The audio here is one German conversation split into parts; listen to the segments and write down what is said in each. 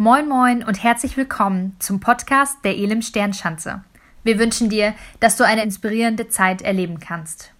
Moin Moin und herzlich willkommen zum Podcast der Elim Sternschanze. Wir wünschen dir, dass du eine inspirierende Zeit erleben kannst.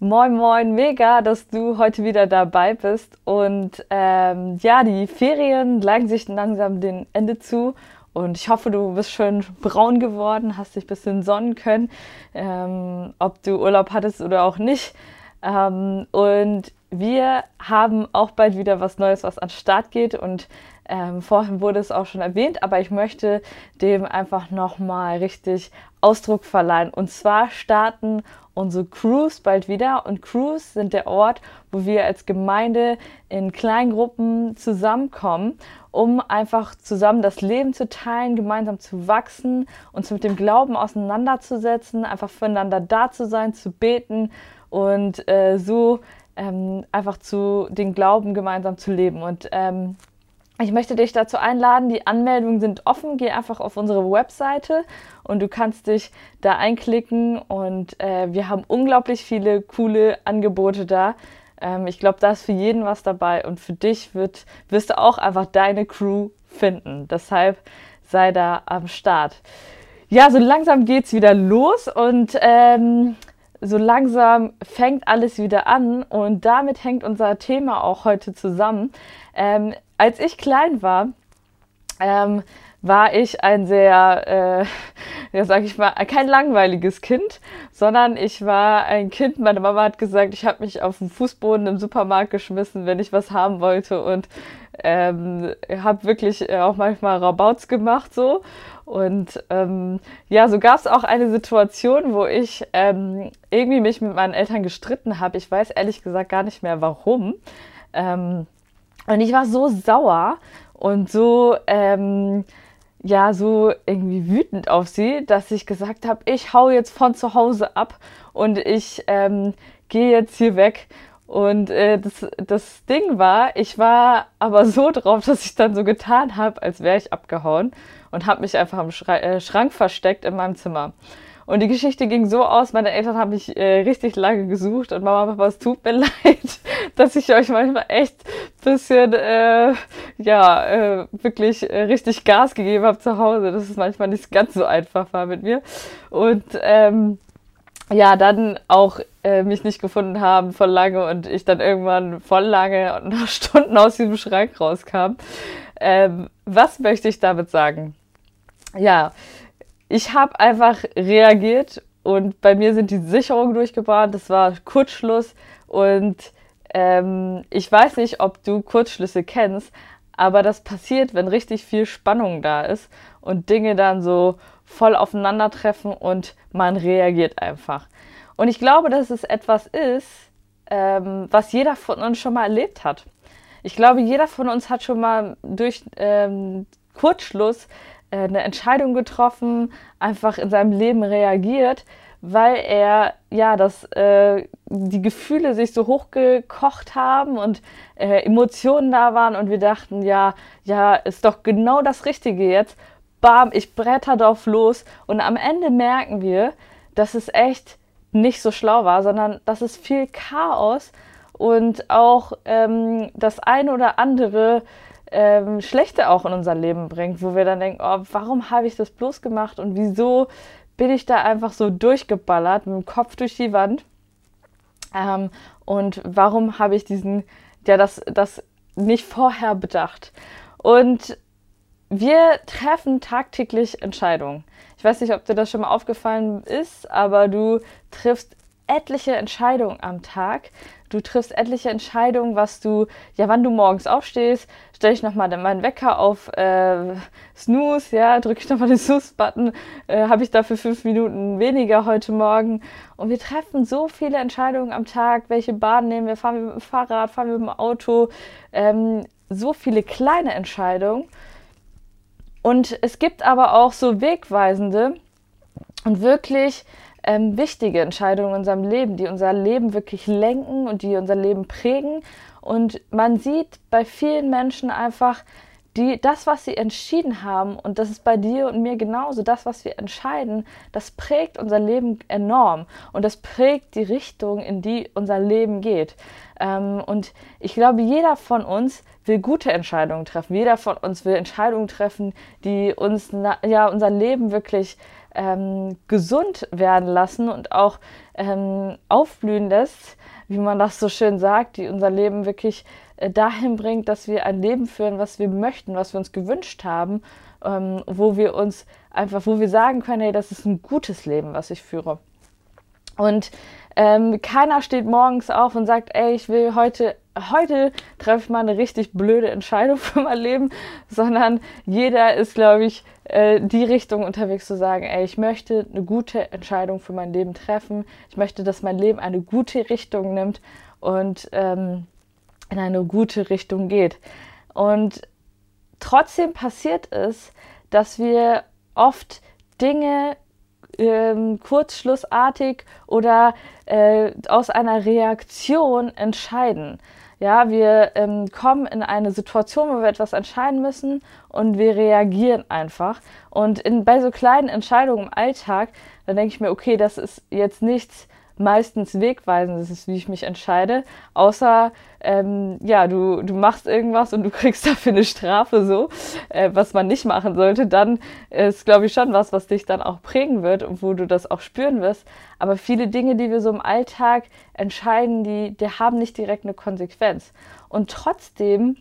Moin Moin, mega, dass du heute wieder dabei bist. Und ähm, ja, die Ferien neigen sich langsam dem Ende zu. Und ich hoffe, du bist schön braun geworden, hast dich ein bisschen sonnen können, ähm, ob du Urlaub hattest oder auch nicht. Ähm, und wir haben auch bald wieder was Neues, was an Start geht. Und ähm, vorhin wurde es auch schon erwähnt, aber ich möchte dem einfach nochmal richtig Ausdruck verleihen. Und zwar starten unsere Crews bald wieder. Und Crews sind der Ort, wo wir als Gemeinde in kleinen Gruppen zusammenkommen, um einfach zusammen das Leben zu teilen, gemeinsam zu wachsen, uns mit dem Glauben auseinanderzusetzen, einfach füreinander da zu sein, zu beten und äh, so ähm, einfach zu den Glauben gemeinsam zu leben. Und ähm, ich möchte dich dazu einladen, die Anmeldungen sind offen. Geh einfach auf unsere Webseite und du kannst dich da einklicken. Und äh, wir haben unglaublich viele coole Angebote da. Ähm, ich glaube, da ist für jeden was dabei und für dich wird, wirst du auch einfach deine Crew finden. Deshalb sei da am Start. Ja, so langsam geht es wieder los und ähm, so langsam fängt alles wieder an und damit hängt unser Thema auch heute zusammen. Ähm, als ich klein war, ähm, war ich ein sehr, äh, ja sag ich mal, kein langweiliges Kind, sondern ich war ein Kind, meine Mama hat gesagt, ich habe mich auf den Fußboden im Supermarkt geschmissen, wenn ich was haben wollte und ähm, habe wirklich auch manchmal Rabauts gemacht so. Und ähm, ja, so gab es auch eine Situation, wo ich ähm, irgendwie mich mit meinen Eltern gestritten habe. Ich weiß ehrlich gesagt gar nicht mehr warum. Ähm, und ich war so sauer und so, ähm, ja, so irgendwie wütend auf sie, dass ich gesagt habe, ich hau jetzt von zu Hause ab und ich ähm, gehe jetzt hier weg. Und äh, das, das Ding war, ich war aber so drauf, dass ich dann so getan habe, als wäre ich abgehauen und habe mich einfach im äh, Schrank versteckt in meinem Zimmer. Und die Geschichte ging so aus, meine Eltern haben mich äh, richtig lange gesucht und Mama, Papa, es tut mir leid, dass ich euch manchmal echt bisschen, äh, ja, äh, wirklich äh, richtig Gas gegeben habe zu Hause. Das ist manchmal nicht ganz so einfach war mit mir. Und ähm, ja, dann auch äh, mich nicht gefunden haben voll lange und ich dann irgendwann voll lange und nach Stunden aus diesem Schrank rauskam. Ähm, was möchte ich damit sagen? Ja, ich habe einfach reagiert und bei mir sind die Sicherungen durchgebrannt. Das war Kurzschluss und ähm, ich weiß nicht, ob du Kurzschlüsse kennst, aber das passiert, wenn richtig viel Spannung da ist und Dinge dann so voll aufeinandertreffen und man reagiert einfach. Und ich glaube, dass es etwas ist, ähm, was jeder von uns schon mal erlebt hat. Ich glaube, jeder von uns hat schon mal durch ähm, Kurzschluss eine Entscheidung getroffen, einfach in seinem Leben reagiert, weil er ja das äh, die Gefühle sich so hochgekocht haben und äh, Emotionen da waren und wir dachten ja ja ist doch genau das Richtige jetzt. Bam ich bretter drauf los und am Ende merken wir dass es echt nicht so schlau war sondern dass es viel Chaos und auch ähm, das eine oder andere ähm, Schlechte auch in unser Leben bringt, wo wir dann denken, oh, warum habe ich das bloß gemacht und wieso bin ich da einfach so durchgeballert mit dem Kopf durch die Wand? Ähm, und warum habe ich diesen, ja, das, das nicht vorher bedacht? Und wir treffen tagtäglich Entscheidungen. Ich weiß nicht, ob dir das schon mal aufgefallen ist, aber du triffst etliche Entscheidungen am Tag. Du triffst etliche Entscheidungen, was du, ja, wann du morgens aufstehst, stelle ich nochmal meinen Wecker auf äh, Snooze, ja, drücke ich nochmal den Snooze-Button, äh, habe ich dafür fünf Minuten weniger heute Morgen. Und wir treffen so viele Entscheidungen am Tag, welche Bahn nehmen wir, fahren wir mit dem Fahrrad, fahren wir mit dem Auto, ähm, so viele kleine Entscheidungen. Und es gibt aber auch so wegweisende und wirklich ähm, wichtige Entscheidungen in unserem Leben, die unser Leben wirklich lenken und die unser Leben prägen. Und man sieht bei vielen Menschen einfach die, das, was sie entschieden haben, und das ist bei dir und mir genauso, das, was wir entscheiden, das prägt unser Leben enorm und das prägt die Richtung, in die unser Leben geht. Ähm, und ich glaube, jeder von uns will gute Entscheidungen treffen. Jeder von uns will Entscheidungen treffen, die uns ja unser Leben wirklich ähm, gesund werden lassen und auch ähm, aufblühen lässt, wie man das so schön sagt, die unser Leben wirklich äh, dahin bringt, dass wir ein Leben führen, was wir möchten, was wir uns gewünscht haben, ähm, wo wir uns einfach, wo wir sagen können, hey, das ist ein gutes Leben, was ich führe. Und ähm, keiner steht morgens auf und sagt, ey, ich will heute, heute treffe ich mal eine richtig blöde Entscheidung für mein Leben, sondern jeder ist, glaube ich, äh, die Richtung unterwegs zu sagen, ey, ich möchte eine gute Entscheidung für mein Leben treffen. Ich möchte, dass mein Leben eine gute Richtung nimmt und ähm, in eine gute Richtung geht. Und trotzdem passiert es, dass wir oft Dinge ähm, kurzschlussartig oder äh, aus einer Reaktion entscheiden. Ja, wir ähm, kommen in eine Situation, wo wir etwas entscheiden müssen und wir reagieren einfach. Und in, bei so kleinen Entscheidungen im Alltag, da denke ich mir, okay, das ist jetzt nichts, meistens wegweisend ist, wie ich mich entscheide. Außer, ähm, ja, du, du machst irgendwas und du kriegst dafür eine Strafe, so, äh, was man nicht machen sollte, dann ist, glaube ich, schon was, was dich dann auch prägen wird und wo du das auch spüren wirst. Aber viele Dinge, die wir so im Alltag entscheiden, die, die haben nicht direkt eine Konsequenz. Und trotzdem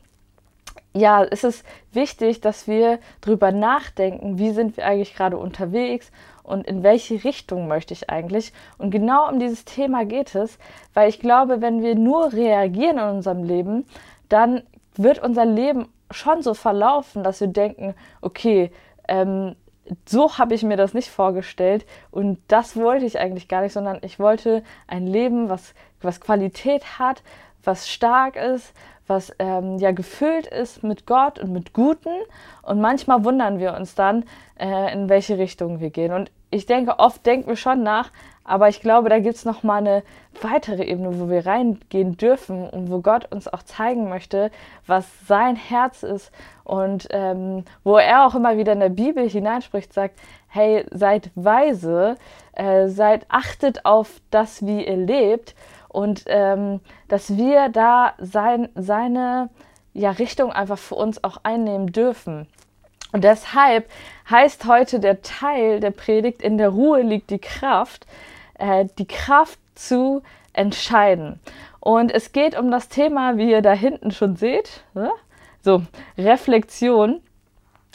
ja, ist es wichtig, dass wir drüber nachdenken, wie sind wir eigentlich gerade unterwegs und in welche Richtung möchte ich eigentlich. Und genau um dieses Thema geht es, weil ich glaube, wenn wir nur reagieren in unserem Leben, dann wird unser Leben schon so verlaufen, dass wir denken, okay, ähm, so habe ich mir das nicht vorgestellt und das wollte ich eigentlich gar nicht, sondern ich wollte ein Leben, was, was Qualität hat, was stark ist, was ähm, ja gefüllt ist mit Gott und mit Guten. Und manchmal wundern wir uns dann, äh, in welche Richtung wir gehen. Und ich denke, oft denken wir schon nach, aber ich glaube, da gibt es noch mal eine weitere Ebene, wo wir reingehen dürfen und wo Gott uns auch zeigen möchte, was sein Herz ist und ähm, wo er auch immer wieder in der Bibel hineinspricht, sagt, hey, seid weise, äh, seid achtet auf das, wie ihr lebt und ähm, dass wir da sein, seine ja, Richtung einfach für uns auch einnehmen dürfen. Und deshalb heißt heute der Teil der Predigt, in der Ruhe liegt die Kraft, äh, die Kraft zu entscheiden. Und es geht um das Thema, wie ihr da hinten schon seht, ne? so Reflexion.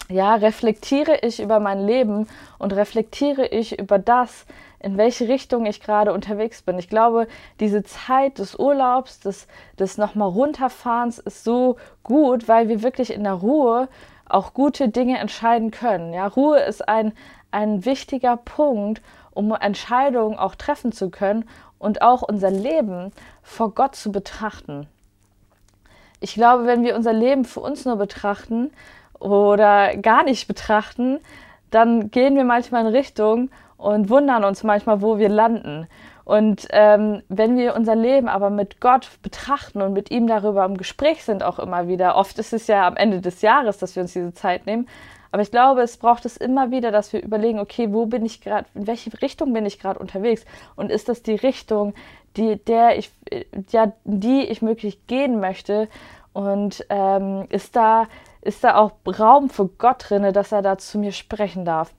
Ja, reflektiere ich über mein Leben und reflektiere ich über das, in welche Richtung ich gerade unterwegs bin. Ich glaube, diese Zeit des Urlaubs, des, des nochmal runterfahrens ist so gut, weil wir wirklich in der Ruhe auch gute Dinge entscheiden können. Ja, Ruhe ist ein, ein wichtiger Punkt, um Entscheidungen auch treffen zu können und auch unser Leben vor Gott zu betrachten. Ich glaube, wenn wir unser Leben für uns nur betrachten oder gar nicht betrachten, dann gehen wir manchmal in Richtung und wundern uns manchmal, wo wir landen. Und ähm, wenn wir unser Leben aber mit Gott betrachten und mit ihm darüber im Gespräch sind, auch immer wieder, oft ist es ja am Ende des Jahres, dass wir uns diese Zeit nehmen, aber ich glaube, es braucht es immer wieder, dass wir überlegen, okay, wo bin ich gerade, in welche Richtung bin ich gerade unterwegs? Und ist das die Richtung, die, der ich, ja, die ich möglich gehen möchte? Und ähm, ist da, ist da auch Raum für Gott drin, dass er da zu mir sprechen darf?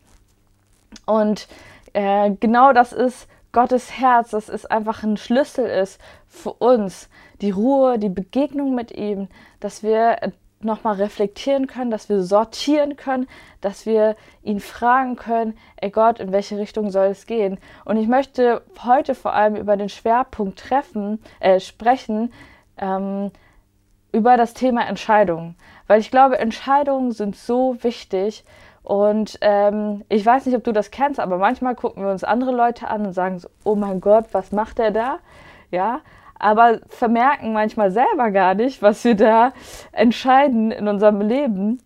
Und äh, genau das ist Gottes Herz, dass es einfach ein Schlüssel ist für uns, die Ruhe, die Begegnung mit ihm, dass wir nochmal reflektieren können, dass wir sortieren können, dass wir ihn fragen können, ey Gott, in welche Richtung soll es gehen? Und ich möchte heute vor allem über den Schwerpunkt treffen, äh, sprechen, ähm, über das Thema Entscheidungen. Weil ich glaube, Entscheidungen sind so wichtig und ähm, ich weiß nicht, ob du das kennst, aber manchmal gucken wir uns andere Leute an und sagen so, oh mein Gott, was macht der da? Ja, aber vermerken manchmal selber gar nicht, was wir da entscheiden in unserem Leben.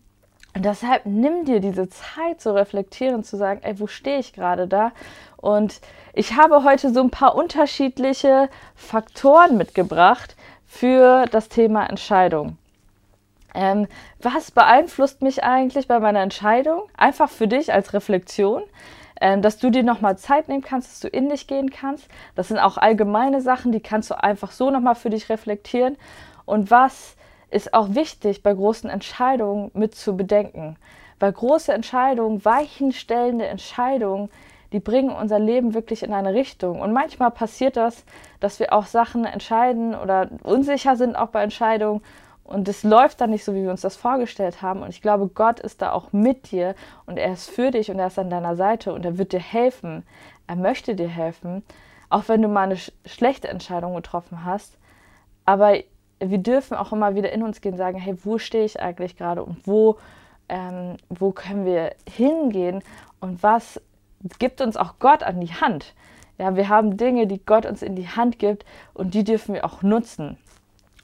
Und deshalb nimm dir diese Zeit zu reflektieren, zu sagen, ey, wo stehe ich gerade da? Und ich habe heute so ein paar unterschiedliche Faktoren mitgebracht für das Thema Entscheidung. Ähm, was beeinflusst mich eigentlich bei meiner Entscheidung? Einfach für dich als Reflexion, ähm, dass du dir nochmal Zeit nehmen kannst, dass du in dich gehen kannst. Das sind auch allgemeine Sachen, die kannst du einfach so nochmal für dich reflektieren. Und was ist auch wichtig bei großen Entscheidungen mit zu bedenken? Weil große Entscheidungen, weichenstellende Entscheidungen, die bringen unser Leben wirklich in eine Richtung. Und manchmal passiert das, dass wir auch Sachen entscheiden oder unsicher sind auch bei Entscheidungen und es läuft dann nicht so, wie wir uns das vorgestellt haben. Und ich glaube, Gott ist da auch mit dir und er ist für dich und er ist an deiner Seite und er wird dir helfen. Er möchte dir helfen, auch wenn du mal eine sch schlechte Entscheidung getroffen hast. Aber wir dürfen auch immer wieder in uns gehen und sagen, hey, wo stehe ich eigentlich gerade und wo, ähm, wo können wir hingehen und was gibt uns auch Gott an die Hand. Ja, wir haben Dinge, die Gott uns in die Hand gibt und die dürfen wir auch nutzen.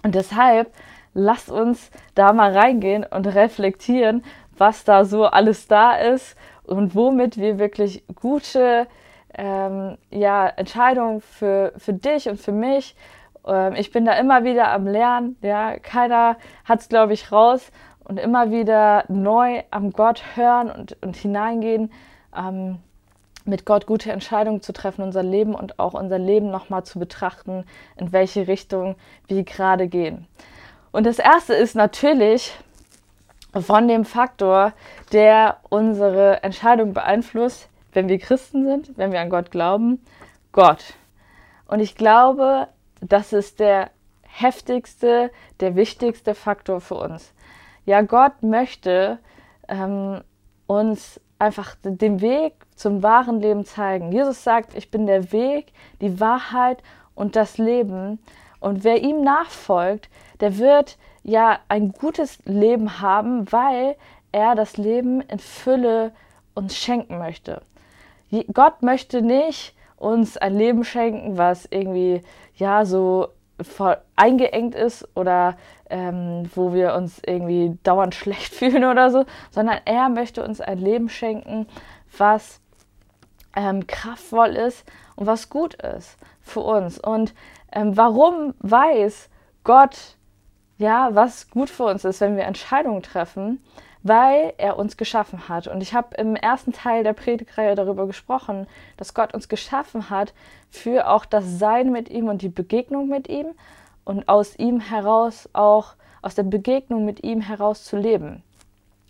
Und deshalb lasst uns da mal reingehen und reflektieren, was da so alles da ist und womit wir wirklich gute ähm, ja, Entscheidungen für, für dich und für mich. Ähm, ich bin da immer wieder am Lernen. Ja, keiner hat es, glaube ich, raus und immer wieder neu am Gott hören und, und hineingehen. Ähm, mit Gott gute Entscheidungen zu treffen, unser Leben und auch unser Leben nochmal zu betrachten, in welche Richtung wir gerade gehen. Und das erste ist natürlich von dem Faktor, der unsere Entscheidung beeinflusst, wenn wir Christen sind, wenn wir an Gott glauben, Gott. Und ich glaube, das ist der heftigste, der wichtigste Faktor für uns. Ja, Gott möchte ähm, uns einfach den Weg zum wahren Leben zeigen. Jesus sagt, ich bin der Weg, die Wahrheit und das Leben. Und wer ihm nachfolgt, der wird ja ein gutes Leben haben, weil er das Leben in Fülle uns schenken möchte. Gott möchte nicht uns ein Leben schenken, was irgendwie ja so eingeengt ist oder ähm, wo wir uns irgendwie dauernd schlecht fühlen oder so, sondern er möchte uns ein Leben schenken, was ähm, kraftvoll ist und was gut ist für uns. Und ähm, warum weiß Gott, ja, was gut für uns ist, wenn wir Entscheidungen treffen? Weil er uns geschaffen hat. Und ich habe im ersten Teil der Predigtreihe darüber gesprochen, dass Gott uns geschaffen hat für auch das Sein mit ihm und die Begegnung mit ihm und aus ihm heraus auch, aus der Begegnung mit ihm heraus zu leben.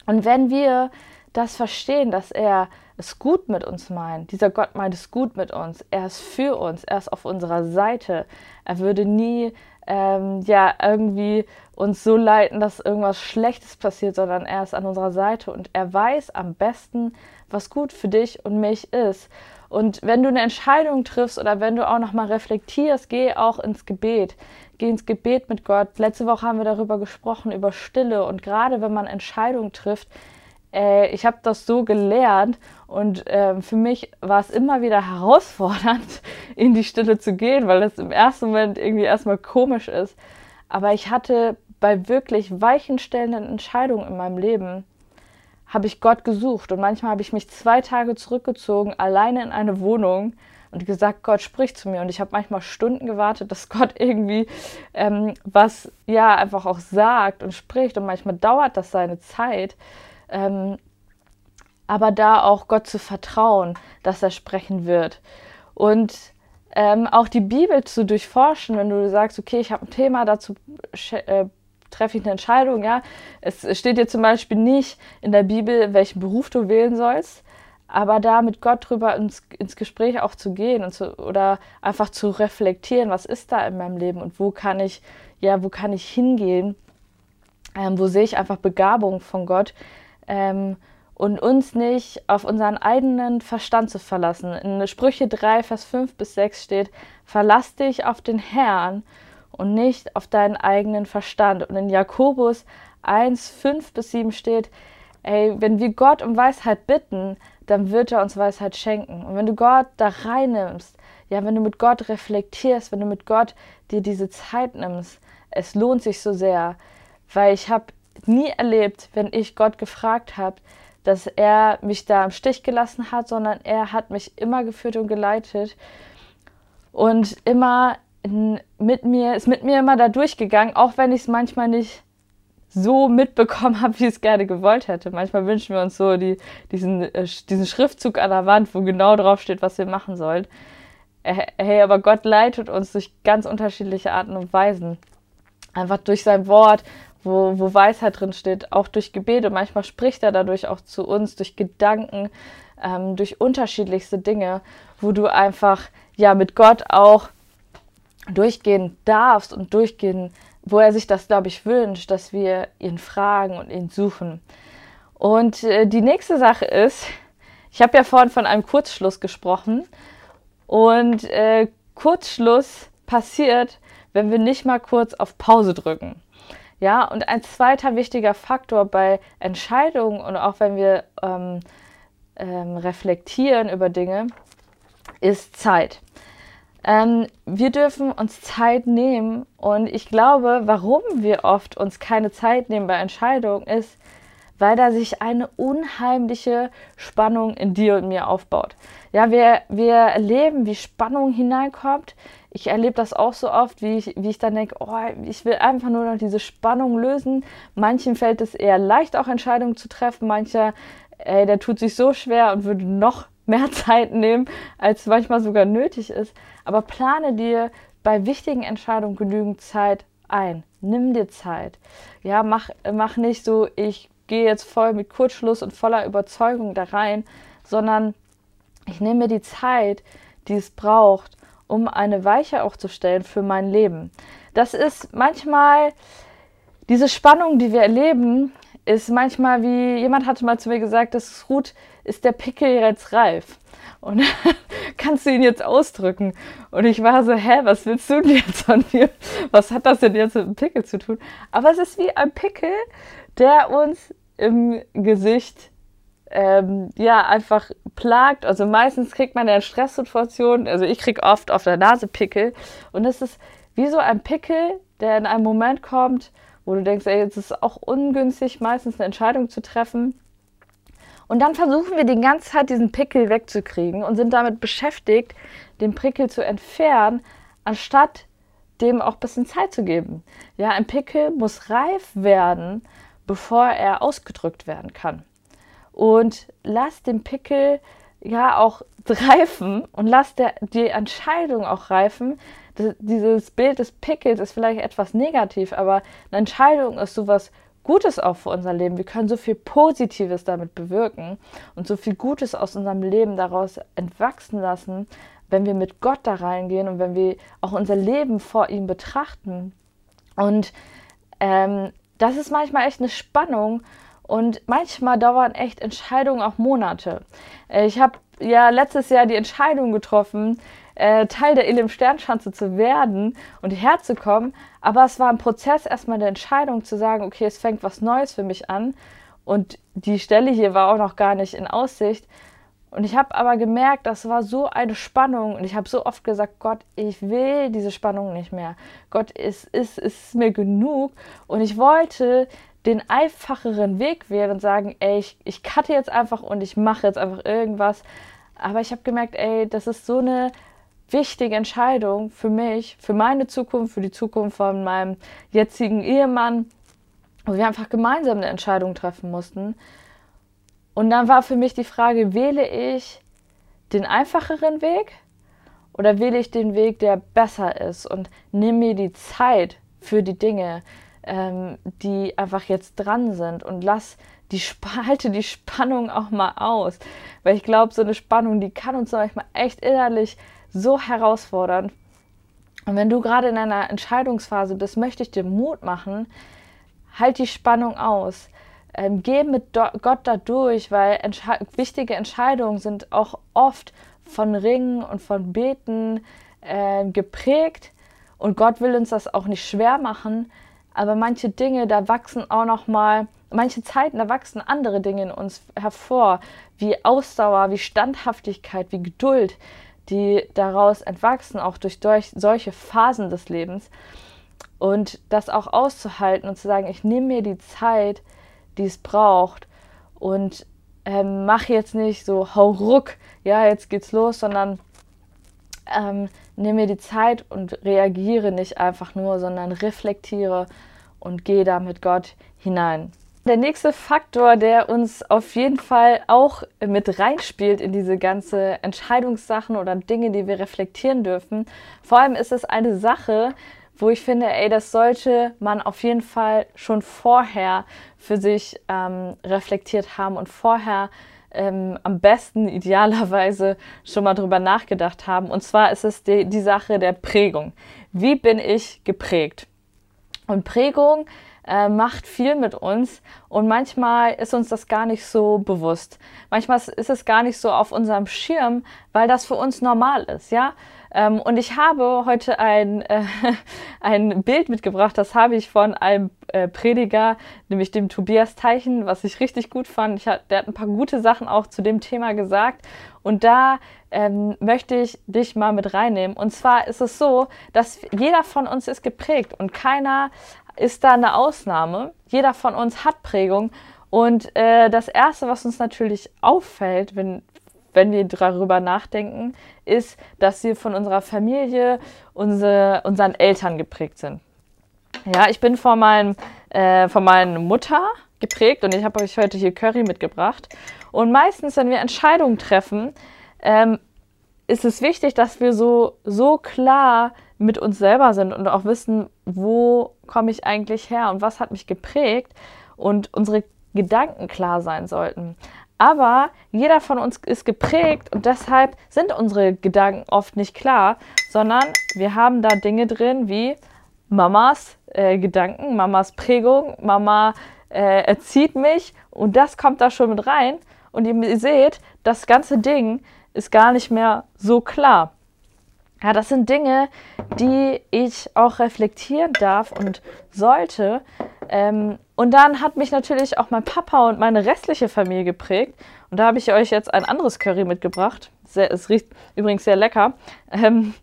Und wenn wir das verstehen, dass er es gut mit uns meint. Dieser Gott meint es gut mit uns. Er ist für uns. Er ist auf unserer Seite. Er würde nie ähm, ja irgendwie uns so leiten, dass irgendwas Schlechtes passiert, sondern er ist an unserer Seite und er weiß am besten, was gut für dich und mich ist. Und wenn du eine Entscheidung triffst oder wenn du auch noch mal reflektierst, geh auch ins Gebet. Geh ins Gebet mit Gott. Letzte Woche haben wir darüber gesprochen, über Stille. Und gerade wenn man Entscheidungen trifft, äh, ich habe das so gelernt und äh, für mich war es immer wieder herausfordernd, in die Stille zu gehen, weil es im ersten Moment irgendwie erstmal komisch ist. Aber ich hatte bei wirklich weichenstellenden Entscheidungen in meinem Leben, habe ich Gott gesucht und manchmal habe ich mich zwei Tage zurückgezogen, alleine in eine Wohnung und gesagt, Gott spricht zu mir. Und ich habe manchmal Stunden gewartet, dass Gott irgendwie ähm, was ja einfach auch sagt und spricht. Und manchmal dauert das seine Zeit. Ähm, aber da auch Gott zu vertrauen, dass er sprechen wird. Und ähm, auch die Bibel zu durchforschen, wenn du sagst, okay, ich habe ein Thema, dazu äh, treffe ich eine Entscheidung, ja. Es steht dir zum Beispiel nicht in der Bibel, welchen Beruf du wählen sollst, aber da mit Gott drüber ins, ins Gespräch auch zu gehen und zu, oder einfach zu reflektieren, was ist da in meinem Leben und wo kann ich, ja, wo kann ich hingehen, ähm, wo sehe ich einfach Begabung von Gott, ähm, und uns nicht auf unseren eigenen Verstand zu verlassen. In Sprüche 3, Vers 5 bis 6 steht, verlass dich auf den Herrn und nicht auf deinen eigenen Verstand. Und in Jakobus 1, 5 bis 7 steht, ey, wenn wir Gott um Weisheit bitten, dann wird er uns Weisheit schenken. Und wenn du Gott da reinnimmst, ja, wenn du mit Gott reflektierst, wenn du mit Gott dir diese Zeit nimmst, es lohnt sich so sehr, weil ich habe nie erlebt, wenn ich Gott gefragt habe, dass er mich da im Stich gelassen hat, sondern er hat mich immer geführt und geleitet und immer mit mir, ist mit mir immer da durchgegangen, auch wenn ich es manchmal nicht so mitbekommen habe, wie ich es gerne gewollt hätte. Manchmal wünschen wir uns so die, diesen, äh, diesen Schriftzug an der Wand, wo genau drauf steht, was wir machen sollen. Äh, hey, aber Gott leitet uns durch ganz unterschiedliche Arten und Weisen. Einfach durch sein Wort, wo, wo Weisheit drin steht, auch durch Gebete. Manchmal spricht er dadurch auch zu uns, durch Gedanken, ähm, durch unterschiedlichste Dinge, wo du einfach ja mit Gott auch durchgehen darfst und durchgehen, wo er sich das, glaube ich, wünscht, dass wir ihn fragen und ihn suchen. Und äh, die nächste Sache ist, ich habe ja vorhin von einem Kurzschluss gesprochen und äh, Kurzschluss passiert, wenn wir nicht mal kurz auf Pause drücken. Ja, und ein zweiter wichtiger Faktor bei Entscheidungen und auch wenn wir ähm, ähm, reflektieren über Dinge, ist Zeit. Ähm, wir dürfen uns Zeit nehmen und ich glaube, warum wir oft uns keine Zeit nehmen bei Entscheidungen ist, weil da sich eine unheimliche Spannung in dir und mir aufbaut. Ja, wir, wir erleben, wie Spannung hineinkommt. Ich erlebe das auch so oft, wie ich, wie ich dann denke, oh, ich will einfach nur noch diese Spannung lösen. Manchen fällt es eher leicht, auch Entscheidungen zu treffen. Mancher, ey, der tut sich so schwer und würde noch mehr Zeit nehmen, als manchmal sogar nötig ist. Aber plane dir bei wichtigen Entscheidungen genügend Zeit ein. Nimm dir Zeit. Ja, mach, mach nicht so, ich gehe jetzt voll mit Kurzschluss und voller Überzeugung da rein, sondern ich nehme mir die Zeit, die es braucht, um eine Weiche aufzustellen für mein Leben. Das ist manchmal diese Spannung, die wir erleben, ist manchmal wie jemand hatte mal zu mir gesagt, das Ruth ist der Pickel jetzt reif. Und kannst du ihn jetzt ausdrücken? Und ich war so, hä, was willst du denn jetzt von mir? Was hat das denn jetzt mit dem Pickel zu tun? Aber es ist wie ein Pickel, der uns im Gesicht ähm, ja einfach plagt. Also meistens kriegt man ja in Stresssituationen, also ich kriege oft auf der Nase Pickel. Und es ist wie so ein Pickel, der in einem Moment kommt, wo du denkst, ey, jetzt ist es auch ungünstig, meistens eine Entscheidung zu treffen. Und dann versuchen wir die ganze Zeit diesen Pickel wegzukriegen und sind damit beschäftigt, den Pickel zu entfernen, anstatt dem auch ein bisschen Zeit zu geben. Ja, ein Pickel muss reif werden, bevor er ausgedrückt werden kann. Und lass den Pickel ja auch reifen und lass der, die Entscheidung auch reifen. Das, dieses Bild des Pickels ist vielleicht etwas negativ, aber eine Entscheidung ist sowas Gutes auch für unser Leben. Wir können so viel Positives damit bewirken und so viel Gutes aus unserem Leben daraus entwachsen lassen, wenn wir mit Gott da reingehen und wenn wir auch unser Leben vor ihm betrachten. Und ähm, das ist manchmal echt eine Spannung und manchmal dauern echt Entscheidungen auch Monate. Äh, ich habe ja letztes Jahr die Entscheidung getroffen, äh, Teil der Elim Sternschanze zu werden und herzukommen. Aber es war ein Prozess, erstmal eine Entscheidung zu sagen, okay, es fängt was Neues für mich an. Und die Stelle hier war auch noch gar nicht in Aussicht. Und ich habe aber gemerkt, das war so eine Spannung. Und ich habe so oft gesagt, Gott, ich will diese Spannung nicht mehr. Gott, es ist, ist mir genug. Und ich wollte den einfacheren Weg wählen und sagen, ey, ich, ich cutte jetzt einfach und ich mache jetzt einfach irgendwas. Aber ich habe gemerkt, ey, das ist so eine wichtige Entscheidung für mich, für meine Zukunft, für die Zukunft von meinem jetzigen Ehemann, wo wir einfach gemeinsam eine Entscheidung treffen mussten. Und dann war für mich die Frage, wähle ich den einfacheren Weg oder wähle ich den Weg, der besser ist und nehme mir die Zeit für die Dinge, ähm, die einfach jetzt dran sind und lass die halte die Spannung auch mal aus, weil ich glaube, so eine Spannung, die kann uns manchmal echt innerlich so herausfordern. Und wenn du gerade in einer Entscheidungsphase bist, möchte ich dir Mut machen, halt die Spannung aus. Ähm, geh mit Gott da durch, weil Entsche wichtige Entscheidungen sind auch oft von Ringen und von Beten äh, geprägt. Und Gott will uns das auch nicht schwer machen. Aber manche Dinge, da wachsen auch noch mal, manche Zeiten, da wachsen andere Dinge in uns hervor, wie Ausdauer, wie Standhaftigkeit, wie Geduld die daraus entwachsen, auch durch, durch solche Phasen des Lebens. Und das auch auszuhalten und zu sagen, ich nehme mir die Zeit, die es braucht und ähm, mache jetzt nicht so hau ruck, ja, jetzt geht's los, sondern ähm, nehme mir die Zeit und reagiere nicht einfach nur, sondern reflektiere und geh da mit Gott hinein. Der nächste Faktor, der uns auf jeden Fall auch mit reinspielt in diese ganze Entscheidungssachen oder Dinge, die wir reflektieren dürfen. Vor allem ist es eine Sache, wo ich finde, ey, das sollte man auf jeden Fall schon vorher für sich ähm, reflektiert haben und vorher ähm, am besten idealerweise schon mal drüber nachgedacht haben. Und zwar ist es die, die Sache der Prägung. Wie bin ich geprägt? Und Prägung äh, macht viel mit uns und manchmal ist uns das gar nicht so bewusst. Manchmal ist es gar nicht so auf unserem Schirm, weil das für uns normal ist, ja. Ähm, und ich habe heute ein, äh, ein Bild mitgebracht, das habe ich von einem äh, Prediger, nämlich dem Tobias Teichen, was ich richtig gut fand. Ich der hat ein paar gute Sachen auch zu dem Thema gesagt. Und da ähm, möchte ich dich mal mit reinnehmen. Und zwar ist es so, dass jeder von uns ist geprägt und keiner ist da eine Ausnahme. Jeder von uns hat Prägung. Und äh, das Erste, was uns natürlich auffällt, wenn, wenn wir darüber nachdenken, ist, dass wir von unserer Familie, unsere, unseren Eltern geprägt sind. Ja, ich bin von, meinem, äh, von meiner Mutter geprägt und ich habe euch heute hier Curry mitgebracht. Und meistens, wenn wir Entscheidungen treffen, ähm, ist es wichtig, dass wir so, so klar mit uns selber sind und auch wissen, wo komme ich eigentlich her und was hat mich geprägt und unsere Gedanken klar sein sollten. Aber jeder von uns ist geprägt und deshalb sind unsere Gedanken oft nicht klar, sondern wir haben da Dinge drin wie Mamas äh, Gedanken, Mamas Prägung, Mama äh, erzieht mich und das kommt da schon mit rein. Und ihr seht, das ganze Ding ist gar nicht mehr so klar. Ja, das sind Dinge, die ich auch reflektieren darf und sollte. Ähm, und dann hat mich natürlich auch mein Papa und meine restliche Familie geprägt. Und da habe ich euch jetzt ein anderes Curry mitgebracht. Sehr, es riecht übrigens sehr lecker, ähm,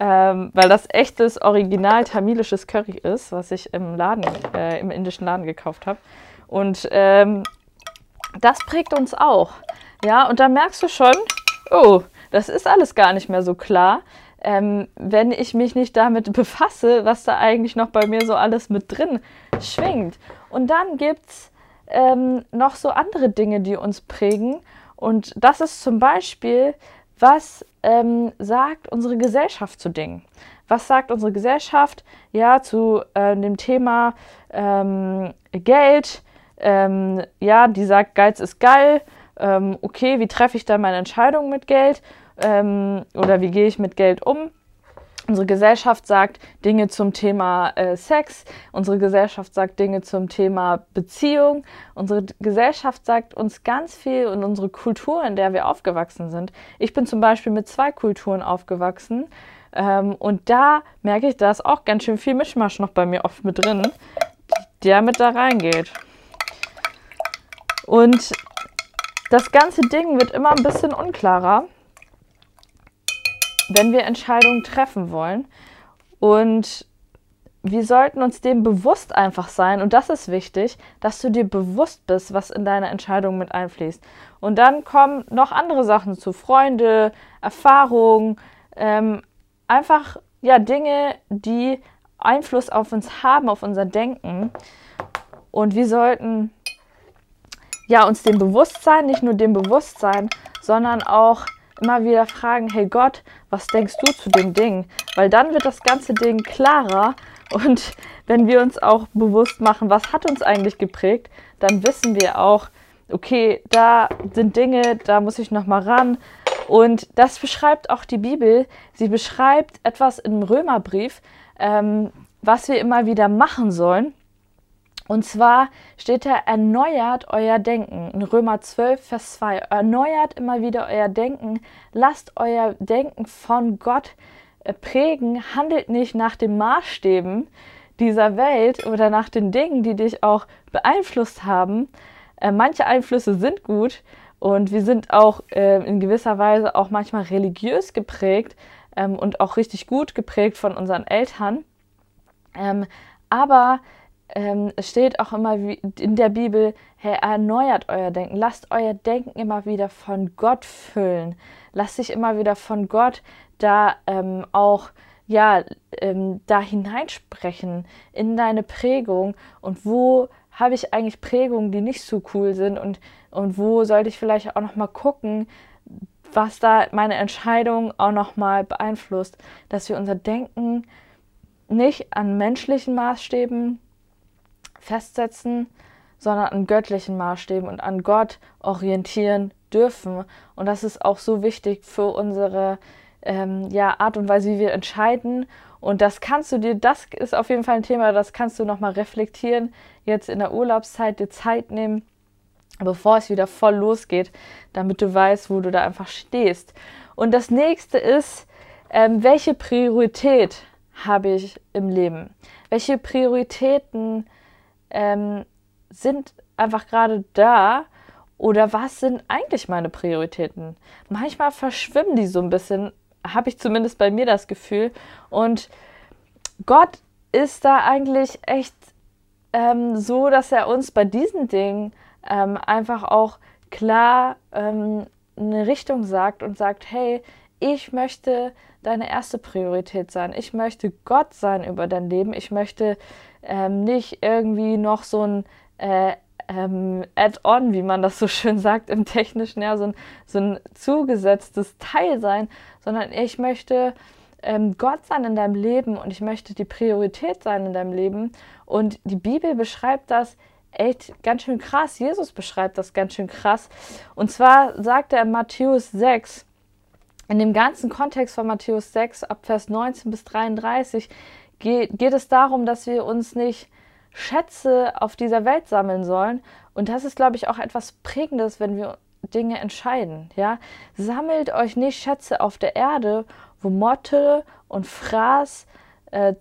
ähm, weil das echtes, original tamilisches Curry ist, was ich im Laden, äh, im indischen Laden gekauft habe. Und ähm, das prägt uns auch. Ja, und da merkst du schon, oh, das ist alles gar nicht mehr so klar ähm, wenn ich mich nicht damit befasse, was da eigentlich noch bei mir so alles mit drin schwingt. Und dann gibt es ähm, noch so andere Dinge, die uns prägen. Und das ist zum Beispiel, was ähm, sagt unsere Gesellschaft zu Dingen? Was sagt unsere Gesellschaft ja zu äh, dem Thema ähm, Geld? Ähm, ja, die sagt, Geiz ist geil. Ähm, okay, wie treffe ich dann meine Entscheidung mit Geld? Ähm, oder wie gehe ich mit Geld um. Unsere Gesellschaft sagt Dinge zum Thema äh, Sex, unsere Gesellschaft sagt Dinge zum Thema Beziehung, unsere Gesellschaft sagt uns ganz viel und unsere Kultur, in der wir aufgewachsen sind. Ich bin zum Beispiel mit zwei Kulturen aufgewachsen ähm, und da merke ich, da ist auch ganz schön viel Mischmasch noch bei mir oft mit drin, der mit da reingeht. Und das ganze Ding wird immer ein bisschen unklarer wenn wir Entscheidungen treffen wollen. Und wir sollten uns dem bewusst einfach sein. Und das ist wichtig, dass du dir bewusst bist, was in deine Entscheidung mit einfließt. Und dann kommen noch andere Sachen zu. Freunde, Erfahrungen, ähm, einfach ja Dinge, die Einfluss auf uns haben, auf unser Denken. Und wir sollten ja uns dem Bewusstsein, nicht nur dem Bewusstsein, sondern auch immer wieder fragen, hey Gott, was denkst du zu dem Ding? Weil dann wird das ganze Ding klarer und wenn wir uns auch bewusst machen, was hat uns eigentlich geprägt, dann wissen wir auch, okay, da sind Dinge, da muss ich noch mal ran. Und das beschreibt auch die Bibel. Sie beschreibt etwas im Römerbrief, ähm, was wir immer wieder machen sollen. Und zwar steht da, erneuert euer Denken. In Römer 12, Vers 2. Erneuert immer wieder euer Denken. Lasst euer Denken von Gott äh, prägen. Handelt nicht nach den Maßstäben dieser Welt oder nach den Dingen, die dich auch beeinflusst haben. Äh, manche Einflüsse sind gut und wir sind auch äh, in gewisser Weise auch manchmal religiös geprägt ähm, und auch richtig gut geprägt von unseren Eltern. Ähm, aber ähm, es steht auch immer in der Bibel, Herr, erneuert euer Denken, lasst euer Denken immer wieder von Gott füllen, lasst sich immer wieder von Gott da ähm, auch ja, ähm, da hineinsprechen in deine Prägung. Und wo habe ich eigentlich Prägungen, die nicht so cool sind? Und, und wo sollte ich vielleicht auch noch mal gucken, was da meine Entscheidung auch noch mal beeinflusst, dass wir unser Denken nicht an menschlichen Maßstäben festsetzen, sondern an göttlichen Maßstäben und an Gott orientieren dürfen. Und das ist auch so wichtig für unsere ähm, ja, Art und Weise, wie wir entscheiden. Und das kannst du dir, das ist auf jeden Fall ein Thema, das kannst du nochmal reflektieren, jetzt in der Urlaubszeit dir Zeit nehmen, bevor es wieder voll losgeht, damit du weißt, wo du da einfach stehst. Und das nächste ist, ähm, welche Priorität habe ich im Leben? Welche Prioritäten ähm, sind einfach gerade da? Oder was sind eigentlich meine Prioritäten? Manchmal verschwimmen die so ein bisschen habe ich zumindest bei mir das Gefühl. Und Gott ist da eigentlich echt ähm, so, dass er uns bei diesen Dingen ähm, einfach auch klar ähm, eine Richtung sagt und sagt, hey, ich möchte deine erste Priorität sein. Ich möchte Gott sein über dein Leben. Ich möchte ähm, nicht irgendwie noch so ein äh, ähm, Add-on, wie man das so schön sagt im Technischen, ja, so ein, so ein zugesetztes Teil sein, sondern ich möchte ähm, Gott sein in deinem Leben und ich möchte die Priorität sein in deinem Leben. Und die Bibel beschreibt das echt ganz schön krass. Jesus beschreibt das ganz schön krass. Und zwar sagt er in Matthäus 6, in dem ganzen Kontext von Matthäus 6, ab Vers 19 bis 33, geht, geht es darum, dass wir uns nicht Schätze auf dieser Welt sammeln sollen. Und das ist, glaube ich, auch etwas Prägendes, wenn wir Dinge entscheiden. Ja? Sammelt euch nicht Schätze auf der Erde, wo Motte und Fraß äh,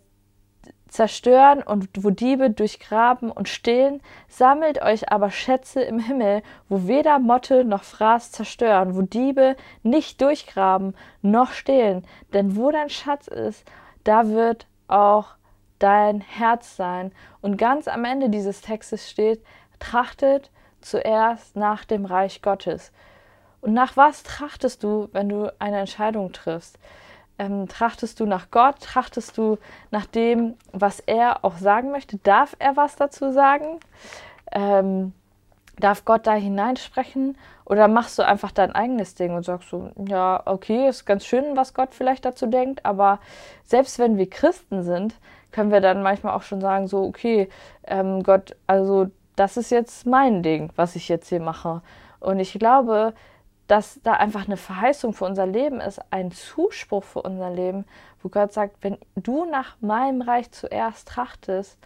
zerstören und wo Diebe durchgraben und stehlen, sammelt euch aber Schätze im Himmel, wo weder Motte noch Fraß zerstören, wo Diebe nicht durchgraben noch stehlen. Denn wo dein Schatz ist, da wird auch dein Herz sein. Und ganz am Ende dieses Textes steht, trachtet zuerst nach dem Reich Gottes. Und nach was trachtest du, wenn du eine Entscheidung triffst? Ähm, trachtest du nach Gott? Trachtest du nach dem, was er auch sagen möchte? Darf er was dazu sagen? Ähm, darf Gott da hineinsprechen? Oder machst du einfach dein eigenes Ding und sagst so, ja, okay, ist ganz schön, was Gott vielleicht dazu denkt, aber selbst wenn wir Christen sind, können wir dann manchmal auch schon sagen, so, okay, ähm, Gott, also das ist jetzt mein Ding, was ich jetzt hier mache. Und ich glaube, dass da einfach eine Verheißung für unser Leben ist, ein Zuspruch für unser Leben, wo Gott sagt, wenn du nach meinem Reich zuerst trachtest,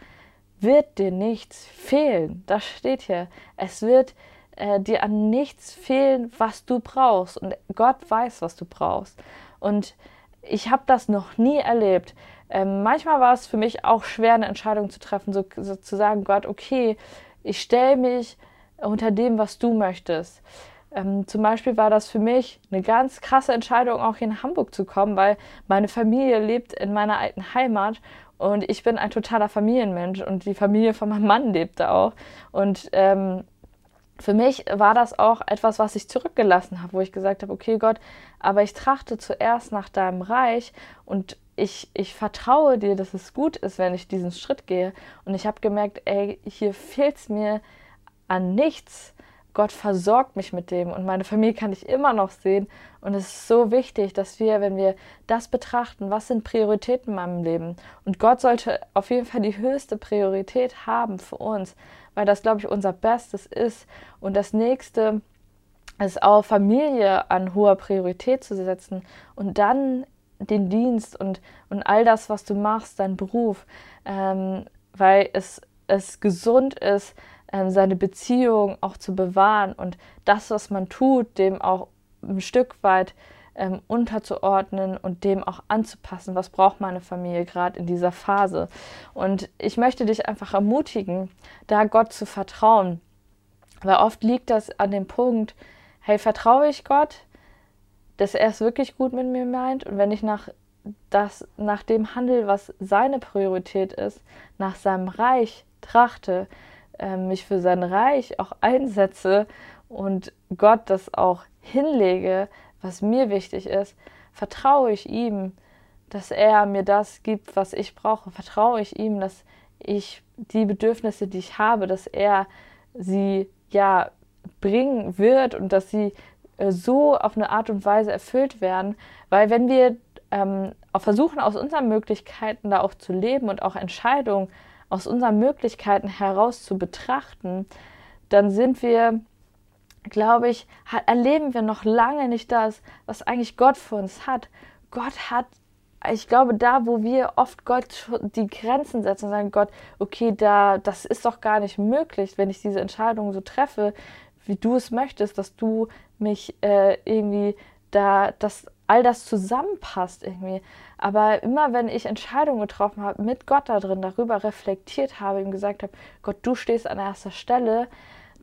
wird dir nichts fehlen. Das steht hier. Es wird äh, dir an nichts fehlen, was du brauchst. Und Gott weiß, was du brauchst. Und ich habe das noch nie erlebt, ähm, manchmal war es für mich auch schwer, eine Entscheidung zu treffen, so, so zu sagen, Gott, okay, ich stelle mich unter dem, was du möchtest. Ähm, zum Beispiel war das für mich eine ganz krasse Entscheidung, auch hier in Hamburg zu kommen, weil meine Familie lebt in meiner alten Heimat und ich bin ein totaler Familienmensch und die Familie von meinem Mann lebt da auch. Und ähm, für mich war das auch etwas, was ich zurückgelassen habe, wo ich gesagt habe, okay Gott, aber ich trachte zuerst nach deinem Reich und ich, ich vertraue dir, dass es gut ist, wenn ich diesen Schritt gehe. Und ich habe gemerkt, ey, hier fehlt es mir an nichts. Gott versorgt mich mit dem und meine Familie kann ich immer noch sehen. Und es ist so wichtig, dass wir, wenn wir das betrachten, was sind Prioritäten in meinem Leben? Und Gott sollte auf jeden Fall die höchste Priorität haben für uns, weil das, glaube ich, unser Bestes ist. Und das nächste ist auch Familie an hoher Priorität zu setzen und dann den Dienst und, und all das, was du machst, dein Beruf, ähm, weil es, es gesund ist, ähm, seine Beziehung auch zu bewahren und das, was man tut, dem auch ein Stück weit ähm, unterzuordnen und dem auch anzupassen, was braucht meine Familie gerade in dieser Phase. Und ich möchte dich einfach ermutigen, da Gott zu vertrauen, weil oft liegt das an dem Punkt, hey, vertraue ich Gott? dass er es wirklich gut mit mir meint und wenn ich nach das nach dem handel, was seine Priorität ist, nach seinem Reich trachte, äh, mich für sein Reich auch einsetze und Gott das auch hinlege, was mir wichtig ist, vertraue ich ihm, dass er mir das gibt, was ich brauche? Vertraue ich ihm, dass ich die Bedürfnisse, die ich habe, dass er sie ja bringen wird und dass sie äh, so auf eine Art und Weise erfüllt werden. Weil wenn wir ähm, versuchen, aus unseren Möglichkeiten da auch zu leben und auch Entscheidungen aus unseren Möglichkeiten heraus zu betrachten, dann sind wir, glaube ich, erleben wir noch lange nicht das, was eigentlich Gott für uns hat. Gott hat, ich glaube, da, wo wir oft Gott die Grenzen setzen und sagen, Gott, okay, da, das ist doch gar nicht möglich, wenn ich diese Entscheidung so treffe, wie du es möchtest, dass du mich äh, irgendwie da, dass all das zusammenpasst irgendwie. Aber immer wenn ich Entscheidungen getroffen habe, mit Gott da drin, darüber reflektiert habe, ihm gesagt habe, Gott, du stehst an erster Stelle,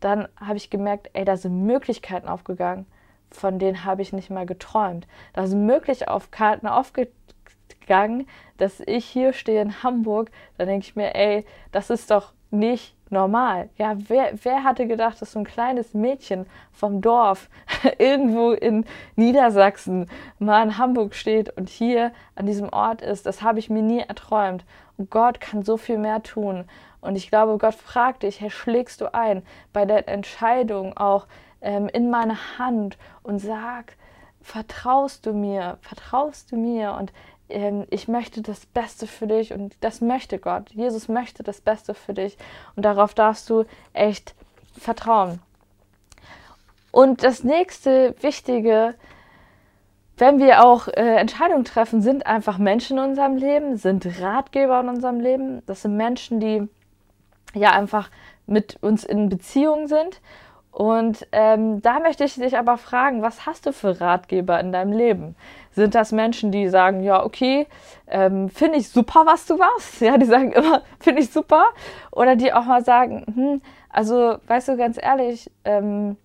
dann habe ich gemerkt, ey, da sind Möglichkeiten aufgegangen, von denen habe ich nicht mal geträumt. Da sind Möglichkeiten aufgegangen, dass ich hier stehe in Hamburg. Da denke ich mir, ey, das ist doch nicht normal. Ja, wer, wer hatte gedacht, dass so ein kleines Mädchen vom Dorf irgendwo in Niedersachsen mal in Hamburg steht und hier an diesem Ort ist? Das habe ich mir nie erträumt. Und Gott kann so viel mehr tun. Und ich glaube, Gott fragt dich, hey, schlägst du ein bei der Entscheidung auch ähm, in meine Hand und sag, vertraust du mir, vertraust du mir und ich möchte das Beste für dich und das möchte Gott. Jesus möchte das Beste für dich und darauf darfst du echt vertrauen. Und das nächste Wichtige, wenn wir auch äh, Entscheidungen treffen, sind einfach Menschen in unserem Leben, sind Ratgeber in unserem Leben. Das sind Menschen, die ja einfach mit uns in Beziehung sind und ähm, da möchte ich dich aber fragen, was hast du für Ratgeber in deinem Leben? Sind das Menschen, die sagen, ja, okay, ähm, finde ich super, was du machst? Ja, die sagen immer, finde ich super. Oder die auch mal sagen, hm, also, weißt du, ganz ehrlich, ähm,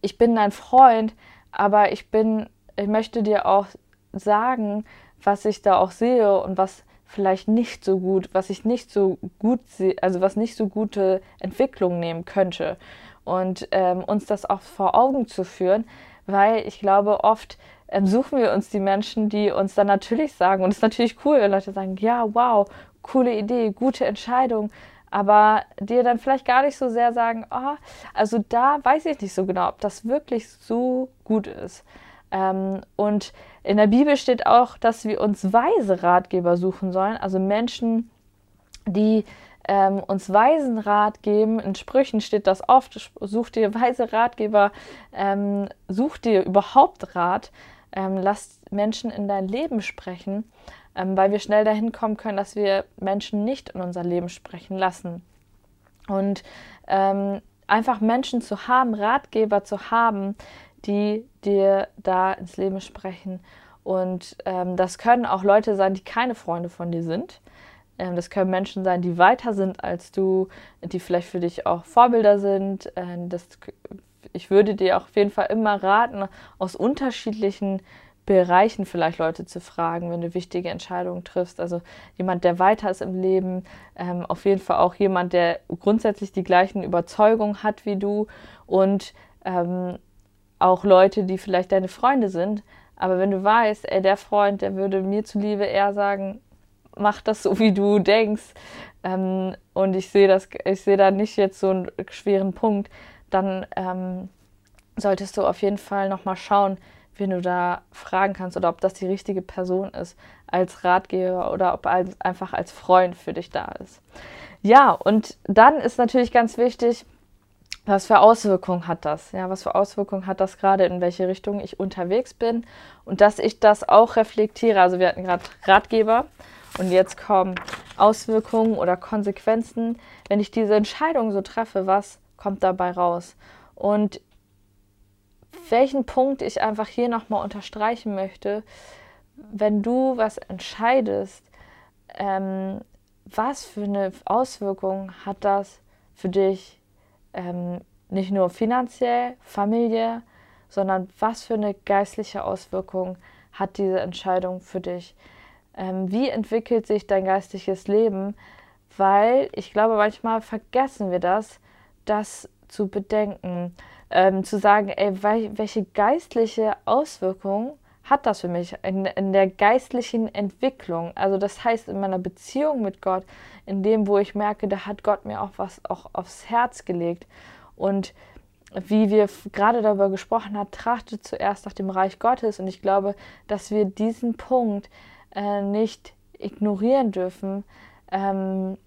ich bin dein Freund, aber ich bin, ich möchte dir auch sagen, was ich da auch sehe und was vielleicht nicht so gut, was ich nicht so gut sehe, also was nicht so gute Entwicklung nehmen könnte und ähm, uns das auch vor Augen zu führen, weil ich glaube, oft ähm, suchen wir uns die Menschen, die uns dann natürlich sagen, und es ist natürlich cool, wenn Leute sagen, ja, wow, coole Idee, gute Entscheidung, aber dir dann vielleicht gar nicht so sehr sagen, oh, also da weiß ich nicht so genau, ob das wirklich so gut ist. Ähm, und in der Bibel steht auch, dass wir uns weise Ratgeber suchen sollen, also Menschen, die ähm, uns weisen Rat geben. In Sprüchen steht das oft, such dir weise Ratgeber, ähm, such dir überhaupt Rat, ähm, lass Menschen in dein Leben sprechen, ähm, weil wir schnell dahin kommen können, dass wir Menschen nicht in unser Leben sprechen lassen. Und ähm, einfach Menschen zu haben, Ratgeber zu haben, die dir da ins Leben sprechen. Und ähm, das können auch Leute sein, die keine Freunde von dir sind. Ähm, das können Menschen sein, die weiter sind als du, die vielleicht für dich auch Vorbilder sind. Ähm, das, ich würde dir auf jeden Fall immer raten, aus unterschiedlichen Bereichen vielleicht Leute zu fragen, wenn du wichtige Entscheidungen triffst. Also jemand, der weiter ist im Leben, ähm, auf jeden Fall auch jemand, der grundsätzlich die gleichen Überzeugungen hat wie du und auch Leute, die vielleicht deine Freunde sind. Aber wenn du weißt, ey, der Freund, der würde mir zuliebe eher sagen, mach das so, wie du denkst. Ähm, und ich sehe das, ich sehe da nicht jetzt so einen schweren Punkt, dann ähm, solltest du auf jeden Fall nochmal schauen, wen du da fragen kannst oder ob das die richtige Person ist als Ratgeber oder ob als, einfach als Freund für dich da ist. Ja, und dann ist natürlich ganz wichtig, was für Auswirkungen hat das? Ja, was für Auswirkungen hat das gerade, in welche Richtung ich unterwegs bin und dass ich das auch reflektiere. Also wir hatten gerade Ratgeber und jetzt kommen Auswirkungen oder Konsequenzen, wenn ich diese Entscheidung so treffe, was kommt dabei raus? Und welchen Punkt ich einfach hier nochmal unterstreichen möchte, wenn du was entscheidest, ähm, was für eine Auswirkung hat das für dich, ähm, nicht nur finanziell, Familie, sondern was für eine geistliche Auswirkung hat diese Entscheidung für dich? Ähm, wie entwickelt sich dein geistliches Leben, weil ich glaube, manchmal vergessen wir das, das zu bedenken, ähm, zu sagen, ey, welche geistliche Auswirkung hat das für mich in, in der geistlichen Entwicklung. Also das heißt in meiner Beziehung mit Gott, in dem, wo ich merke, da hat Gott mir auch was auch aufs Herz gelegt. Und wie wir gerade darüber gesprochen haben, trachtet zuerst nach dem Reich Gottes. Und ich glaube, dass wir diesen Punkt äh, nicht ignorieren dürfen, ähm,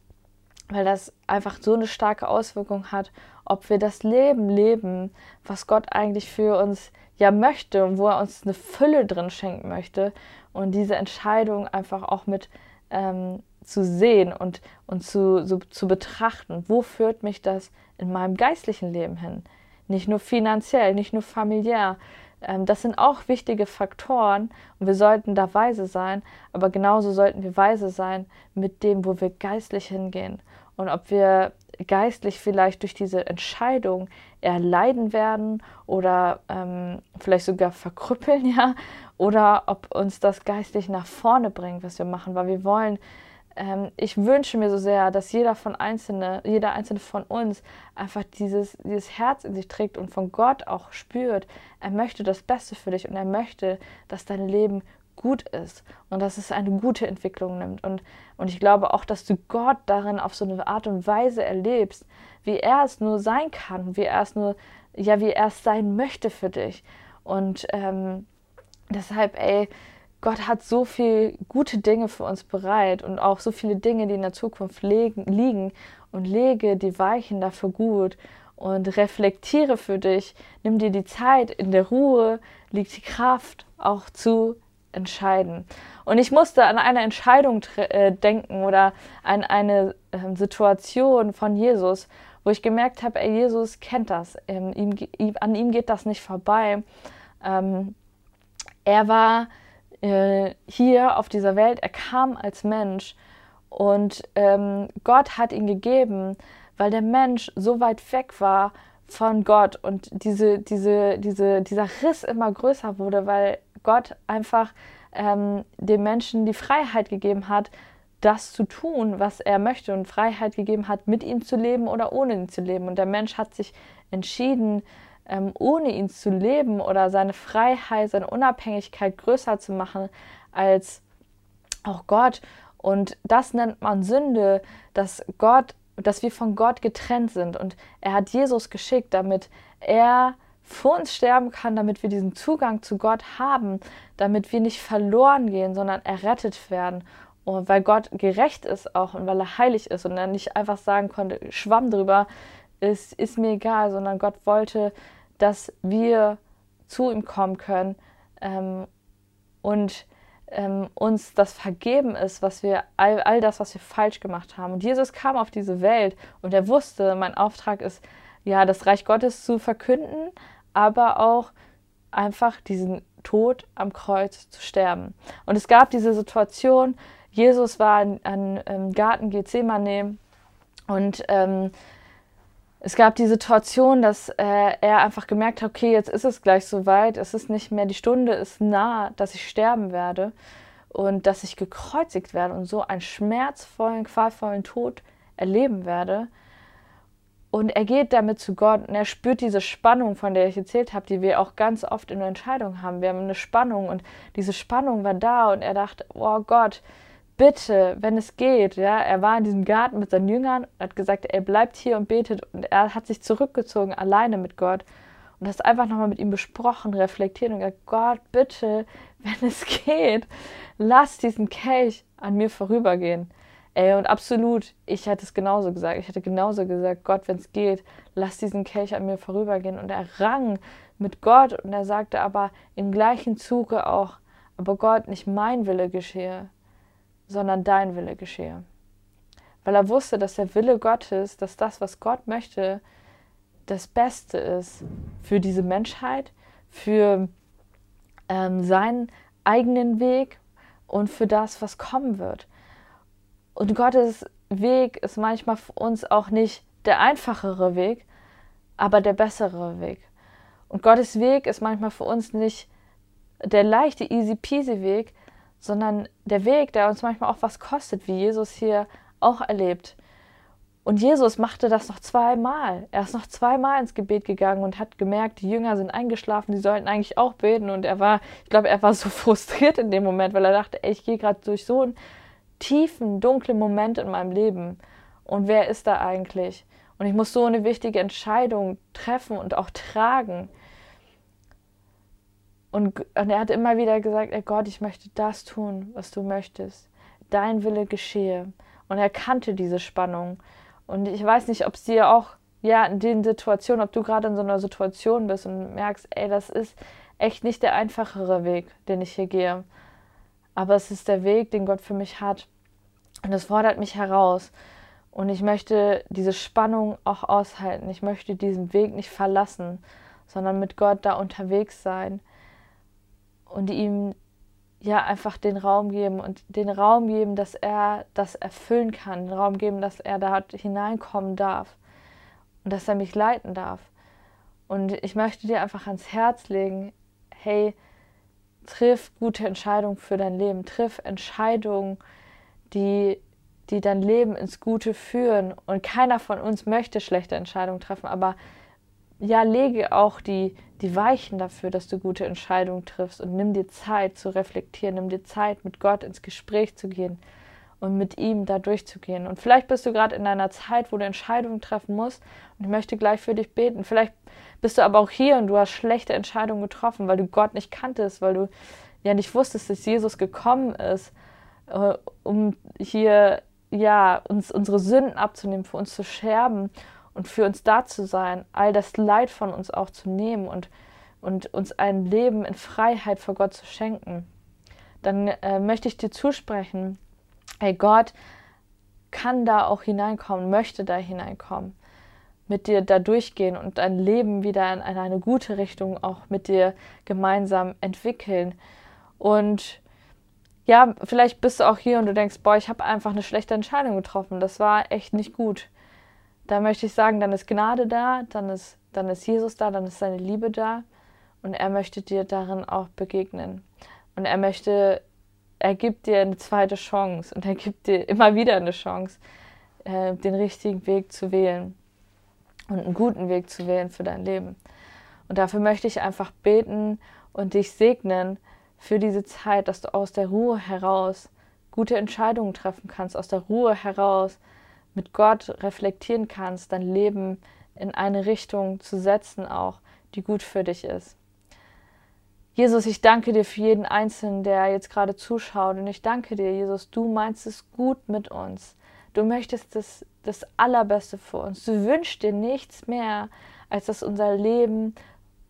weil das einfach so eine starke Auswirkung hat, ob wir das Leben leben, was Gott eigentlich für uns ja möchte und wo er uns eine Fülle drin schenken möchte und diese Entscheidung einfach auch mit ähm, zu sehen und, und zu, so, zu betrachten, wo führt mich das in meinem geistlichen Leben hin? Nicht nur finanziell, nicht nur familiär. Ähm, das sind auch wichtige Faktoren und wir sollten da weise sein, aber genauso sollten wir weise sein mit dem, wo wir geistlich hingehen und ob wir geistlich vielleicht durch diese Entscheidung eher leiden werden oder ähm, vielleicht sogar verkrüppeln, ja, oder ob uns das geistlich nach vorne bringt, was wir machen, weil wir wollen, ähm, ich wünsche mir so sehr, dass jeder von einzelne, jeder einzelne von uns einfach dieses, dieses Herz in sich trägt und von Gott auch spürt, er möchte das Beste für dich und er möchte, dass dein Leben gut ist und dass es eine gute Entwicklung nimmt. Und, und ich glaube auch, dass du Gott darin auf so eine Art und Weise erlebst, wie er es nur sein kann, wie er es nur, ja, wie er es sein möchte für dich. Und ähm, deshalb, ey, Gott hat so viele gute Dinge für uns bereit und auch so viele Dinge, die in der Zukunft liegen und lege die Weichen dafür gut und reflektiere für dich, nimm dir die Zeit, in der Ruhe liegt die Kraft auch zu entscheiden. Und ich musste an eine Entscheidung äh, denken oder an eine äh, Situation von Jesus, wo ich gemerkt habe, Jesus kennt das, ähm, ihm, ihm, an ihm geht das nicht vorbei. Ähm, er war äh, hier auf dieser Welt, er kam als Mensch und ähm, Gott hat ihn gegeben, weil der Mensch so weit weg war von Gott und diese, diese, diese, dieser Riss immer größer wurde, weil Gott einfach ähm, dem Menschen die Freiheit gegeben hat, das zu tun, was er möchte und Freiheit gegeben hat, mit ihm zu leben oder ohne ihn zu leben. Und der Mensch hat sich entschieden, ähm, ohne ihn zu leben oder seine Freiheit, seine Unabhängigkeit größer zu machen als auch Gott. Und das nennt man Sünde, dass Gott, dass wir von Gott getrennt sind. Und er hat Jesus geschickt, damit er vor uns sterben kann, damit wir diesen Zugang zu Gott haben, damit wir nicht verloren gehen, sondern errettet werden. Und weil Gott gerecht ist auch und weil er heilig ist und er nicht einfach sagen konnte, schwamm drüber, ist, ist mir egal, sondern Gott wollte, dass wir zu ihm kommen können ähm, und ähm, uns das vergeben ist, was wir, all, all das, was wir falsch gemacht haben. Und Jesus kam auf diese Welt und er wusste, mein Auftrag ist, ja, das Reich Gottes zu verkünden, aber auch einfach diesen Tod am Kreuz zu sterben. Und es gab diese Situation, Jesus war in, in, im Garten Gethsemane und ähm, es gab die Situation, dass äh, er einfach gemerkt hat, okay, jetzt ist es gleich soweit, es ist nicht mehr, die Stunde ist nah, dass ich sterben werde und dass ich gekreuzigt werde und so einen schmerzvollen, qualvollen Tod erleben werde. Und er geht damit zu Gott und er spürt diese Spannung, von der ich erzählt habe, die wir auch ganz oft in der Entscheidung haben. Wir haben eine Spannung und diese Spannung war da und er dachte, oh Gott, bitte, wenn es geht, ja, er war in diesem Garten mit seinen Jüngern, hat gesagt, er bleibt hier und betet und er hat sich zurückgezogen, alleine mit Gott und das einfach nochmal mit ihm besprochen, reflektiert und gesagt, Gott, bitte, wenn es geht, lass diesen Kelch an mir vorübergehen. Ey, und absolut, ich hätte es genauso gesagt. Ich hätte genauso gesagt, Gott, wenn es geht, lass diesen Kelch an mir vorübergehen. Und er rang mit Gott und er sagte aber im gleichen Zuge auch, aber Gott, nicht mein Wille geschehe, sondern dein Wille geschehe. Weil er wusste, dass der Wille Gottes, dass das, was Gott möchte, das Beste ist für diese Menschheit, für ähm, seinen eigenen Weg und für das, was kommen wird. Und Gottes Weg ist manchmal für uns auch nicht der einfachere Weg, aber der bessere Weg. Und Gottes Weg ist manchmal für uns nicht der leichte, easy peasy Weg, sondern der Weg, der uns manchmal auch was kostet, wie Jesus hier auch erlebt. Und Jesus machte das noch zweimal. Er ist noch zweimal ins Gebet gegangen und hat gemerkt, die Jünger sind eingeschlafen, die sollten eigentlich auch beten. Und er war, ich glaube, er war so frustriert in dem Moment, weil er dachte, ey, ich gehe gerade durch so einen tiefen, dunklen Moment in meinem Leben. Und wer ist da eigentlich? Und ich muss so eine wichtige Entscheidung treffen und auch tragen. Und, und er hat immer wieder gesagt, ey Gott, ich möchte das tun, was du möchtest. Dein Wille geschehe. Und er kannte diese Spannung. Und ich weiß nicht, ob es dir auch, ja, in den Situationen, ob du gerade in so einer Situation bist und merkst, ey, das ist echt nicht der einfachere Weg, den ich hier gehe. Aber es ist der Weg, den Gott für mich hat. Und es fordert mich heraus. Und ich möchte diese Spannung auch aushalten. Ich möchte diesen Weg nicht verlassen, sondern mit Gott da unterwegs sein und ihm ja einfach den Raum geben und den Raum geben, dass er das erfüllen kann, den Raum geben, dass er da hineinkommen darf und dass er mich leiten darf. Und ich möchte dir einfach ans Herz legen, hey, triff gute Entscheidungen für dein Leben, triff Entscheidungen, die, die dein Leben ins Gute führen. Und keiner von uns möchte schlechte Entscheidungen treffen, aber ja, lege auch die, die Weichen dafür, dass du gute Entscheidungen triffst und nimm dir Zeit zu reflektieren, nimm dir Zeit, mit Gott ins Gespräch zu gehen und mit ihm da durchzugehen. Und vielleicht bist du gerade in einer Zeit, wo du Entscheidungen treffen musst und ich möchte gleich für dich beten. Vielleicht bist du aber auch hier und du hast schlechte Entscheidungen getroffen, weil du Gott nicht kanntest, weil du ja nicht wusstest, dass Jesus gekommen ist, äh, um hier ja uns unsere Sünden abzunehmen, für uns zu scherben und für uns da zu sein, all das Leid von uns auch zu nehmen und, und uns ein Leben in Freiheit vor Gott zu schenken, dann äh, möchte ich dir zusprechen, hey Gott kann da auch hineinkommen, möchte da hineinkommen, mit dir da durchgehen und dein Leben wieder in eine gute Richtung auch mit dir gemeinsam entwickeln. Und ja, vielleicht bist du auch hier und du denkst, boah, ich habe einfach eine schlechte Entscheidung getroffen. Das war echt nicht gut da möchte ich sagen, dann ist Gnade da, dann ist, dann ist Jesus da, dann ist seine Liebe da und er möchte dir darin auch begegnen. Und er möchte, er gibt dir eine zweite Chance und er gibt dir immer wieder eine Chance, äh, den richtigen Weg zu wählen und einen guten Weg zu wählen für dein Leben. Und dafür möchte ich einfach beten und dich segnen für diese Zeit, dass du aus der Ruhe heraus gute Entscheidungen treffen kannst, aus der Ruhe heraus mit Gott reflektieren kannst, dein Leben in eine Richtung zu setzen, auch die gut für dich ist. Jesus, ich danke dir für jeden Einzelnen, der jetzt gerade zuschaut. Und ich danke dir, Jesus, du meinst es gut mit uns. Du möchtest das, das Allerbeste für uns. Du wünschst dir nichts mehr, als dass unser Leben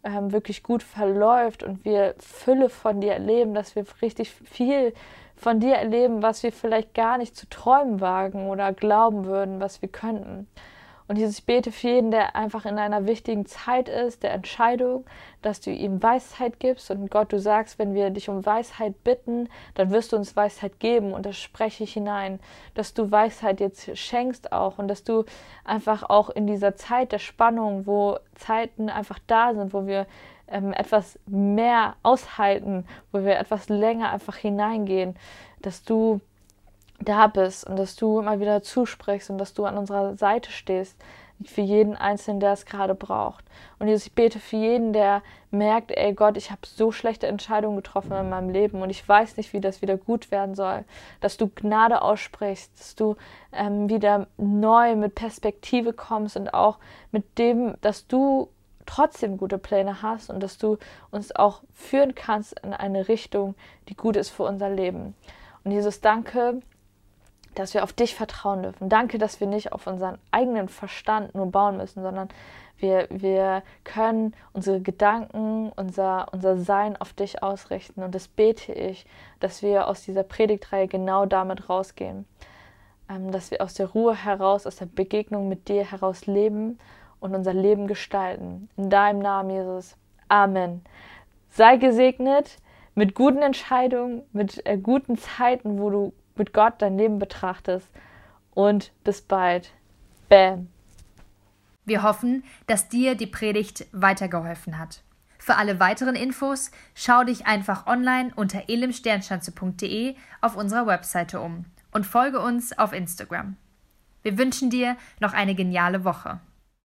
ähm, wirklich gut verläuft und wir Fülle von dir erleben, dass wir richtig viel von dir erleben, was wir vielleicht gar nicht zu träumen wagen oder glauben würden, was wir könnten. Und Jesus, ich bete für jeden, der einfach in einer wichtigen Zeit ist, der Entscheidung, dass du ihm Weisheit gibst. Und Gott, du sagst, wenn wir dich um Weisheit bitten, dann wirst du uns Weisheit geben. Und das spreche ich hinein, dass du Weisheit jetzt schenkst auch und dass du einfach auch in dieser Zeit der Spannung, wo Zeiten einfach da sind, wo wir ähm, etwas mehr aushalten, wo wir etwas länger einfach hineingehen, dass du da bist und dass du immer wieder zusprichst und dass du an unserer Seite stehst, für jeden Einzelnen, der es gerade braucht. Und Jesus, ich bete für jeden, der merkt, ey Gott, ich habe so schlechte Entscheidungen getroffen in meinem Leben und ich weiß nicht, wie das wieder gut werden soll, dass du Gnade aussprichst, dass du ähm, wieder neu mit Perspektive kommst und auch mit dem, dass du trotzdem gute Pläne hast und dass du uns auch führen kannst in eine Richtung, die gut ist für unser Leben. Und Jesus, danke, dass wir auf dich vertrauen dürfen. Danke, dass wir nicht auf unseren eigenen Verstand nur bauen müssen, sondern wir, wir können unsere Gedanken, unser, unser Sein auf dich ausrichten. Und das bete ich, dass wir aus dieser Predigtreihe genau damit rausgehen. Ähm, dass wir aus der Ruhe heraus, aus der Begegnung mit dir heraus leben und unser Leben gestalten. In deinem Namen, Jesus. Amen. Sei gesegnet mit guten Entscheidungen, mit äh, guten Zeiten, wo du mit Gott dein Leben betrachtest. Und bis bald. Bam. Wir hoffen, dass dir die Predigt weitergeholfen hat. Für alle weiteren Infos schau dich einfach online unter elimsternschanze.de auf unserer Webseite um und folge uns auf Instagram. Wir wünschen dir noch eine geniale Woche.